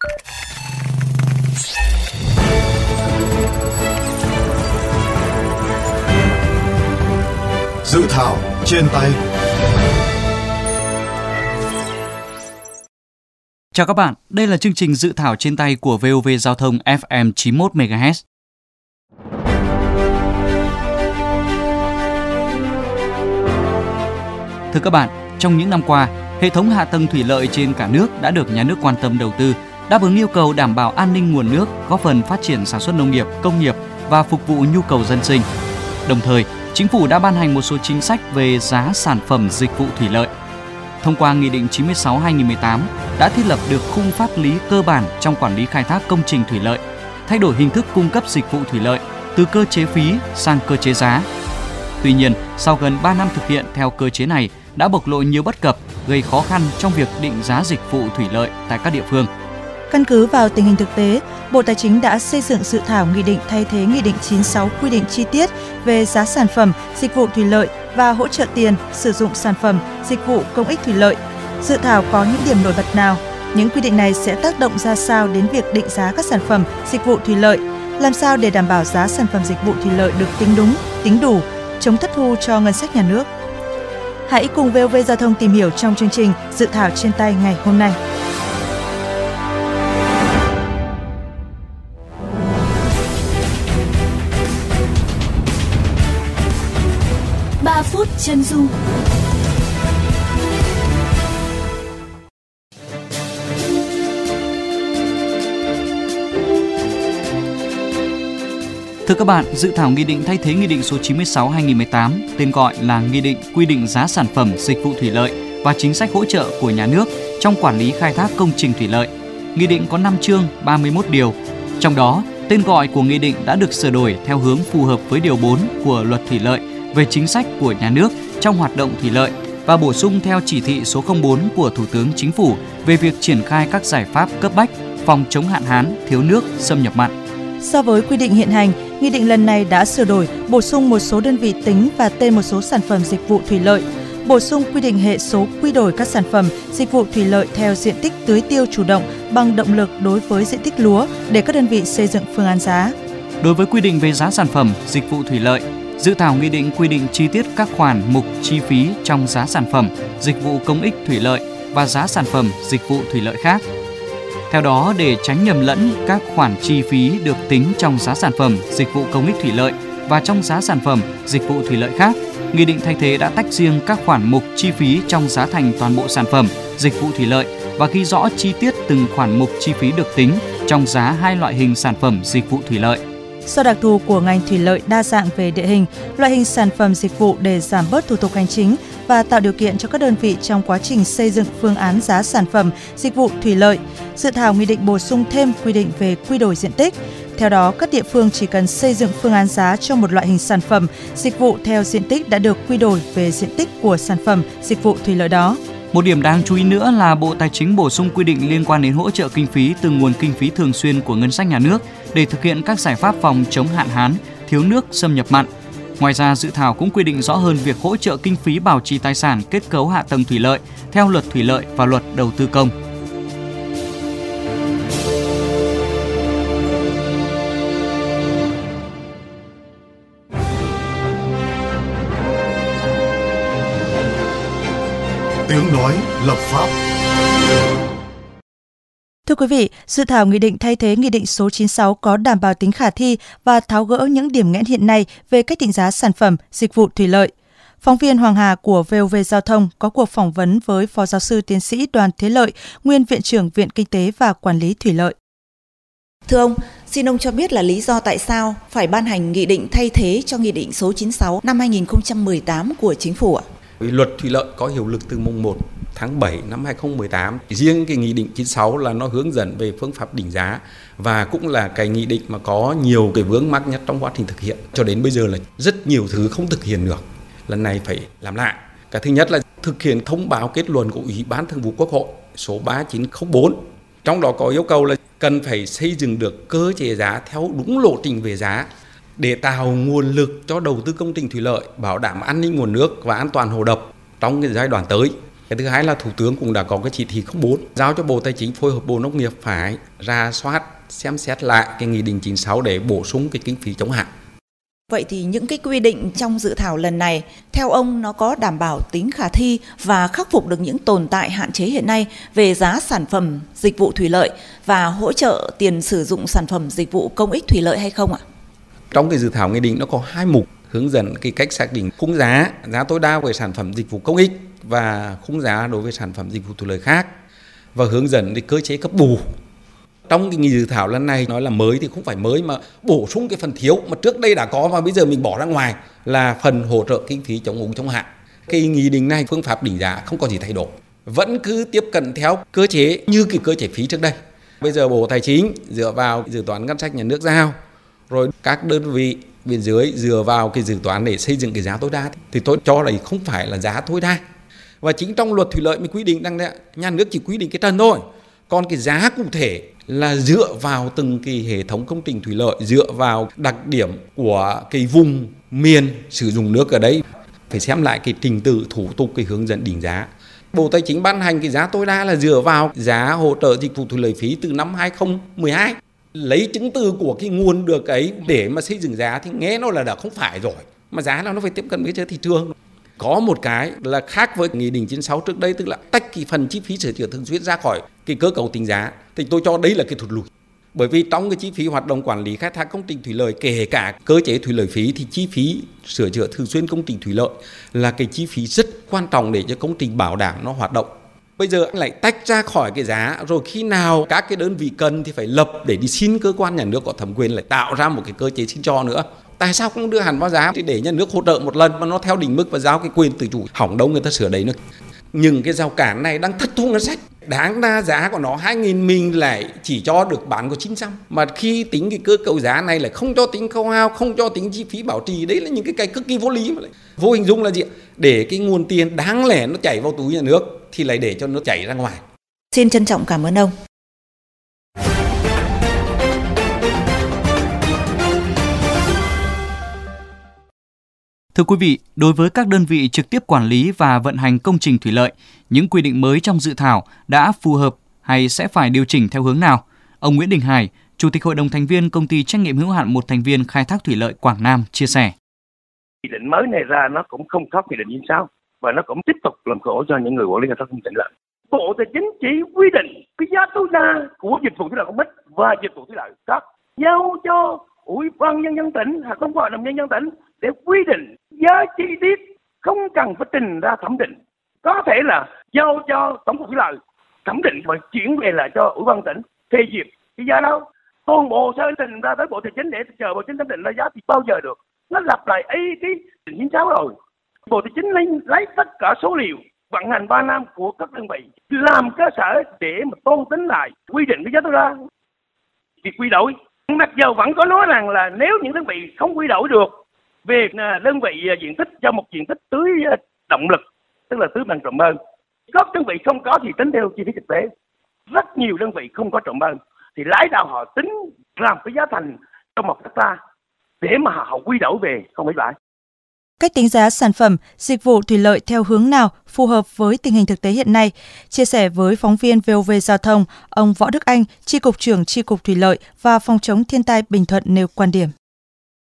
Dự thảo trên tay Chào các bạn, đây là chương trình dự thảo trên tay của VOV Giao thông FM 91 MHz. Thưa các bạn, trong những năm qua, hệ thống hạ tầng thủy lợi trên cả nước đã được nhà nước quan tâm đầu tư, đáp ứng yêu cầu đảm bảo an ninh nguồn nước, góp phần phát triển sản xuất nông nghiệp, công nghiệp và phục vụ nhu cầu dân sinh. Đồng thời, chính phủ đã ban hành một số chính sách về giá sản phẩm dịch vụ thủy lợi. Thông qua Nghị định 96-2018 đã thiết lập được khung pháp lý cơ bản trong quản lý khai thác công trình thủy lợi, thay đổi hình thức cung cấp dịch vụ thủy lợi từ cơ chế phí sang cơ chế giá. Tuy nhiên, sau gần 3 năm thực hiện theo cơ chế này đã bộc lộ nhiều bất cập, gây khó khăn trong việc định giá dịch vụ thủy lợi tại các địa phương. Căn cứ vào tình hình thực tế, Bộ Tài chính đã xây dựng dự thảo nghị định thay thế Nghị định 96 quy định chi tiết về giá sản phẩm, dịch vụ thủy lợi và hỗ trợ tiền sử dụng sản phẩm, dịch vụ công ích thủy lợi. Dự thảo có những điểm nổi bật nào? Những quy định này sẽ tác động ra sao đến việc định giá các sản phẩm, dịch vụ thủy lợi? Làm sao để đảm bảo giá sản phẩm dịch vụ thủy lợi được tính đúng, tính đủ, chống thất thu cho ngân sách nhà nước? Hãy cùng VOV Giao thông tìm hiểu trong chương trình Dự thảo trên tay ngày hôm nay. Chân dung Thưa các bạn, dự thảo nghị định thay thế nghị định số 96/2018, tên gọi là Nghị định quy định giá sản phẩm dịch vụ thủy lợi và chính sách hỗ trợ của nhà nước trong quản lý khai thác công trình thủy lợi. Nghị định có 5 chương, 31 điều. Trong đó, tên gọi của nghị định đã được sửa đổi theo hướng phù hợp với điều 4 của Luật Thủy lợi về chính sách của nhà nước trong hoạt động thủy lợi và bổ sung theo chỉ thị số 04 của Thủ tướng Chính phủ về việc triển khai các giải pháp cấp bách phòng chống hạn hán, thiếu nước, xâm nhập mặn. So với quy định hiện hành, nghị định lần này đã sửa đổi, bổ sung một số đơn vị tính và tên một số sản phẩm dịch vụ thủy lợi, bổ sung quy định hệ số quy đổi các sản phẩm dịch vụ thủy lợi theo diện tích tưới tiêu chủ động bằng động lực đối với diện tích lúa để các đơn vị xây dựng phương án giá. Đối với quy định về giá sản phẩm dịch vụ thủy lợi, dự thảo nghị định quy định chi tiết các khoản mục chi phí trong giá sản phẩm dịch vụ công ích thủy lợi và giá sản phẩm dịch vụ thủy lợi khác theo đó, để tránh nhầm lẫn các khoản chi phí được tính trong giá sản phẩm dịch vụ công ích thủy lợi và trong giá sản phẩm dịch vụ thủy lợi khác, Nghị định thay thế đã tách riêng các khoản mục chi phí trong giá thành toàn bộ sản phẩm dịch vụ thủy lợi và ghi rõ chi tiết từng khoản mục chi phí được tính trong giá hai loại hình sản phẩm dịch vụ thủy lợi. Do đặc thù của ngành thủy lợi đa dạng về địa hình, loại hình sản phẩm dịch vụ để giảm bớt thủ tục hành chính và tạo điều kiện cho các đơn vị trong quá trình xây dựng phương án giá sản phẩm dịch vụ thủy lợi, dự thảo nghị định bổ sung thêm quy định về quy đổi diện tích. Theo đó, các địa phương chỉ cần xây dựng phương án giá cho một loại hình sản phẩm, dịch vụ theo diện tích đã được quy đổi về diện tích của sản phẩm, dịch vụ thủy lợi đó. Một điểm đáng chú ý nữa là Bộ Tài chính bổ sung quy định liên quan đến hỗ trợ kinh phí từ nguồn kinh phí thường xuyên của ngân sách nhà nước để thực hiện các giải pháp phòng chống hạn hán, thiếu nước, xâm nhập mặn. Ngoài ra, dự thảo cũng quy định rõ hơn việc hỗ trợ kinh phí bảo trì tài sản kết cấu hạ tầng thủy lợi theo luật thủy lợi và luật đầu tư công. Tiếng nói lập pháp Thưa quý vị, dự thảo nghị định thay thế nghị định số 96 có đảm bảo tính khả thi và tháo gỡ những điểm nghẽn hiện nay về cách định giá sản phẩm, dịch vụ thủy lợi. Phóng viên Hoàng Hà của VOV Giao thông có cuộc phỏng vấn với Phó Giáo sư Tiến sĩ Đoàn Thế Lợi, nguyên Viện trưởng Viện Kinh tế và Quản lý Thủy lợi. Thưa ông, xin ông cho biết là lý do tại sao phải ban hành nghị định thay thế cho nghị định số 96 năm 2018 của chính phủ ạ? Luật thủy lợi có hiệu lực từ mùng 1 tháng 7 năm 2018. Riêng cái nghị định 96 là nó hướng dẫn về phương pháp định giá và cũng là cái nghị định mà có nhiều cái vướng mắc nhất trong quá trình thực hiện. Cho đến bây giờ là rất nhiều thứ không thực hiện được. Lần này phải làm lại. Cái thứ nhất là thực hiện thông báo kết luận của Ủy ban Thường vụ Quốc hội số 3904. Trong đó có yêu cầu là cần phải xây dựng được cơ chế giá theo đúng lộ trình về giá để tạo nguồn lực cho đầu tư công trình thủy lợi, bảo đảm an ninh nguồn nước và an toàn hồ đập trong cái giai đoạn tới. cái thứ hai là thủ tướng cũng đã có cái chỉ thị 04 giao cho bộ tài chính phối hợp bộ nông nghiệp phải ra soát xem xét lại cái nghị định 96 để bổ sung cái kinh phí chống hạn Vậy thì những cái quy định trong dự thảo lần này, theo ông nó có đảm bảo tính khả thi và khắc phục được những tồn tại hạn chế hiện nay về giá sản phẩm dịch vụ thủy lợi và hỗ trợ tiền sử dụng sản phẩm dịch vụ công ích thủy lợi hay không ạ? Trong cái dự thảo nghị định nó có hai mục hướng dẫn cái cách xác định khung giá, giá tối đa về sản phẩm dịch vụ công ích và khung giá đối với sản phẩm dịch vụ thu lợi khác và hướng dẫn cái cơ chế cấp bù. Trong cái nghị dự thảo lần này nói là mới thì không phải mới mà bổ sung cái phần thiếu mà trước đây đã có và bây giờ mình bỏ ra ngoài là phần hỗ trợ kinh phí chống úng chống hạn. Cái nghị định này phương pháp định giá không có gì thay đổi vẫn cứ tiếp cận theo cơ chế như cái cơ chế phí trước đây. Bây giờ bộ tài chính dựa vào dự toán ngân sách nhà nước giao rồi các đơn vị bên dưới dựa vào cái dự toán để xây dựng cái giá tối đa thì tôi cho là không phải là giá tối đa. Và chính trong luật thủy lợi mới quy định rằng đấy, nhà nước chỉ quy định cái trần thôi. Còn cái giá cụ thể là dựa vào từng cái hệ thống công trình thủy lợi dựa vào đặc điểm của cái vùng miền sử dụng nước ở đấy. Phải xem lại cái trình tự thủ tục cái hướng dẫn định giá. Bộ Tài chính ban hành cái giá tối đa là dựa vào giá hỗ trợ dịch vụ thủy lợi phí từ năm 2012 lấy chứng từ của cái nguồn được ấy để mà xây dựng giá thì nghe nó là đã không phải rồi. Mà giá là nó phải tiếp cận với thị trường. Có một cái là khác với nghị định 96 trước đây, tức là tách cái phần chi phí sửa chữa thường xuyên ra khỏi cái cơ cấu tính giá. Thì tôi cho đấy là cái thụt lùi. Bởi vì trong cái chi phí hoạt động quản lý khai thác công trình thủy lợi, kể cả cơ chế thủy lợi phí, thì chi phí sửa chữa thường xuyên công trình thủy lợi là cái chi phí rất quan trọng để cho công trình bảo đảm nó hoạt động bây giờ anh lại tách ra khỏi cái giá, rồi khi nào các cái đơn vị cần thì phải lập để đi xin cơ quan nhà nước có thẩm quyền lại tạo ra một cái cơ chế xin cho nữa. Tại sao không đưa hẳn vào giá thì để nhà nước hỗ trợ một lần mà nó theo đỉnh mức và giao cái quyền tự chủ? Hỏng đâu người ta sửa đấy nữa. Nhưng cái rào cản này đang thất thu ngân sách. Đáng ra giá của nó 2.000 mình lại chỉ cho được bán có 900 mà khi tính cái cơ cấu giá này lại không cho tính khâu hao không cho tính chi phí bảo trì, đấy là những cái cái cực kỳ vô lý mà lại. Vô hình dung là gì để cái nguồn tiền đáng lẽ nó chảy vào túi nhà nước thì lại để cho nó chảy ra ngoài Xin trân trọng cảm ơn ông. Thưa quý vị, đối với các đơn vị trực tiếp quản lý và vận hành công trình thủy lợi, những quy định mới trong dự thảo đã phù hợp hay sẽ phải điều chỉnh theo hướng nào? Ông Nguyễn Đình Hải, Chủ tịch Hội đồng thành viên công ty trách nhiệm hữu hạn một thành viên khai thác thủy lợi Quảng Nam chia sẻ. Nghị định mới này ra nó cũng không khóc nghị định 96 và nó cũng tiếp tục làm khổ cho những người quản lý khai thác công trình lợi. Bộ Tài chính chỉ quy định cái giá tối đa của dịch vụ thủy lợi công ích và dịch vụ thủy lợi khác. Giao cho ủy ban nhân dân tỉnh hoặc không hội đồng nhân dân tỉnh để quy định giá chi tiết không cần phải trình ra thẩm định. Có thể là giao cho tổng cục thủy lợi thẩm định và chuyển về lại cho ủy ban tỉnh phê duyệt cái giá đâu toàn bộ sơ trình ra tới bộ tài chính để chờ bộ chính thẩm định ra giá thì bao giờ được. Nó lặp lại ấy cái định chín sáu rồi bộ tài chính lấy lấy tất cả số liệu vận hành 3 năm của các đơn vị, làm cơ sở để mà tôn tính lại quy định cái giá tối đa. Việc quy đổi, mặc dù vẫn có nói rằng là nếu những đơn vị không quy đổi được về à, đơn vị à, diện tích cho một diện tích tưới à, động lực, tức là tưới bằng trộm bơm các đơn vị không có thì tính theo chi phí thực tế. Rất nhiều đơn vị không có trộm bơm thì lái đạo họ tính làm cái giá thành trong một hecta để mà họ quy đổi về, không phải lãi cách tính giá sản phẩm, dịch vụ thủy lợi theo hướng nào phù hợp với tình hình thực tế hiện nay. Chia sẻ với phóng viên VOV Giao thông, ông Võ Đức Anh, Tri Cục trưởng Tri Cục Thủy lợi và Phòng chống thiên tai Bình Thuận nêu quan điểm.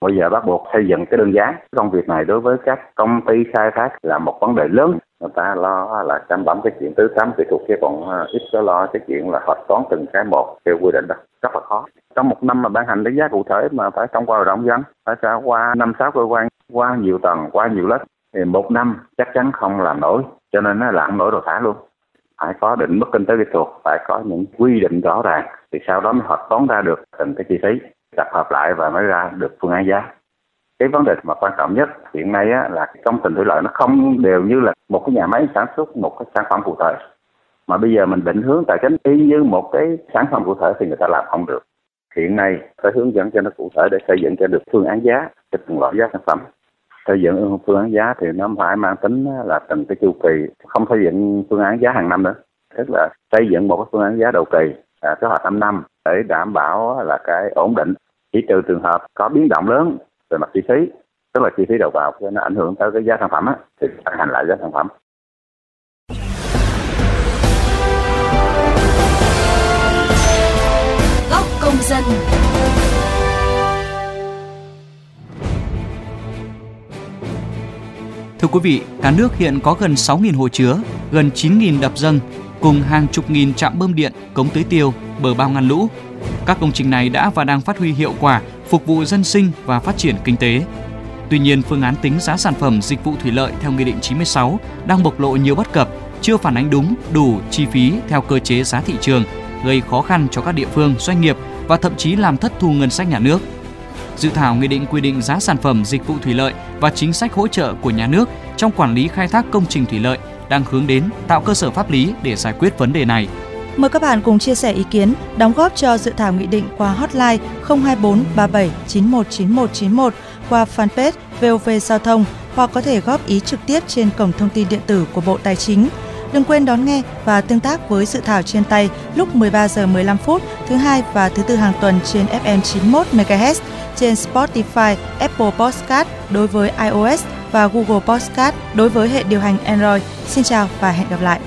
Bây giờ bắt buộc xây dựng cái đơn giá. Công việc này đối với các công ty khai thác là một vấn đề lớn. Người ta lo là chăm bẩm cái chuyện tứ khám kỹ thuật chứ còn ờ, ít có lo cái chuyện là hoạch toán từng cái một theo quy định đó. Rất là khó. Trong một năm mà ban hành đánh giá cụ thể mà phải thông qua hội đồng dân, phải trải qua năm sáu cơ quan, qua nhiều tầng, qua nhiều lớp thì một năm chắc chắn không làm nổi. Cho nên nó làm nổi đồ thả luôn phải có định mức kinh tế kỹ thuật phải có những quy định rõ ràng thì sau đó mới hoạch toán ra được từng cái chi phí tập hợp lại và mới ra được phương án giá. Cái vấn đề mà quan trọng nhất hiện nay á, là công trình thủy lợi nó không đều như là một cái nhà máy sản xuất một cái sản phẩm cụ thể. Mà bây giờ mình định hướng tài chính y như một cái sản phẩm cụ thể thì người ta làm không được. Hiện nay phải hướng dẫn cho nó cụ thể để xây dựng cho được phương án giá cho từng loại giá sản phẩm. Xây dựng phương án giá thì nó phải mang tính là từng cái chu kỳ không xây dựng phương án giá hàng năm nữa. Tức là xây dựng một cái phương án giá đầu kỳ à, kế hoạch 5 năm để đảm bảo là cái ổn định. Chỉ trừ trường hợp có biến động lớn về mặt chi phí tức là chi phí đầu vào nó ảnh hưởng tới cái giá sản phẩm á, thì tăng hành lại giá sản phẩm. Góc công dân. Thưa quý vị, cả nước hiện có gần 6.000 hồ chứa, gần 9.000 đập dâng cùng hàng chục nghìn trạm bơm điện, cống tưới tiêu, bờ bao ngăn lũ. Các công trình này đã và đang phát huy hiệu quả, phục vụ dân sinh và phát triển kinh tế. Tuy nhiên, phương án tính giá sản phẩm dịch vụ thủy lợi theo Nghị định 96 đang bộc lộ nhiều bất cập, chưa phản ánh đúng đủ chi phí theo cơ chế giá thị trường, gây khó khăn cho các địa phương, doanh nghiệp và thậm chí làm thất thu ngân sách nhà nước. Dự thảo nghị định quy định giá sản phẩm dịch vụ thủy lợi và chính sách hỗ trợ của nhà nước trong quản lý khai thác công trình thủy lợi đang hướng đến tạo cơ sở pháp lý để giải quyết vấn đề này. Mời các bạn cùng chia sẻ ý kiến, đóng góp cho dự thảo nghị định qua hotline 024 37 91 91 91 qua fanpage VOV Giao thông hoặc có thể góp ý trực tiếp trên cổng thông tin điện tử của Bộ Tài chính. Đừng quên đón nghe và tương tác với sự thảo trên tay lúc 13 giờ 15 phút thứ hai và thứ tư hàng tuần trên FM 91 MHz trên Spotify, Apple Podcast đối với iOS và Google Podcast đối với hệ điều hành Android. Xin chào và hẹn gặp lại.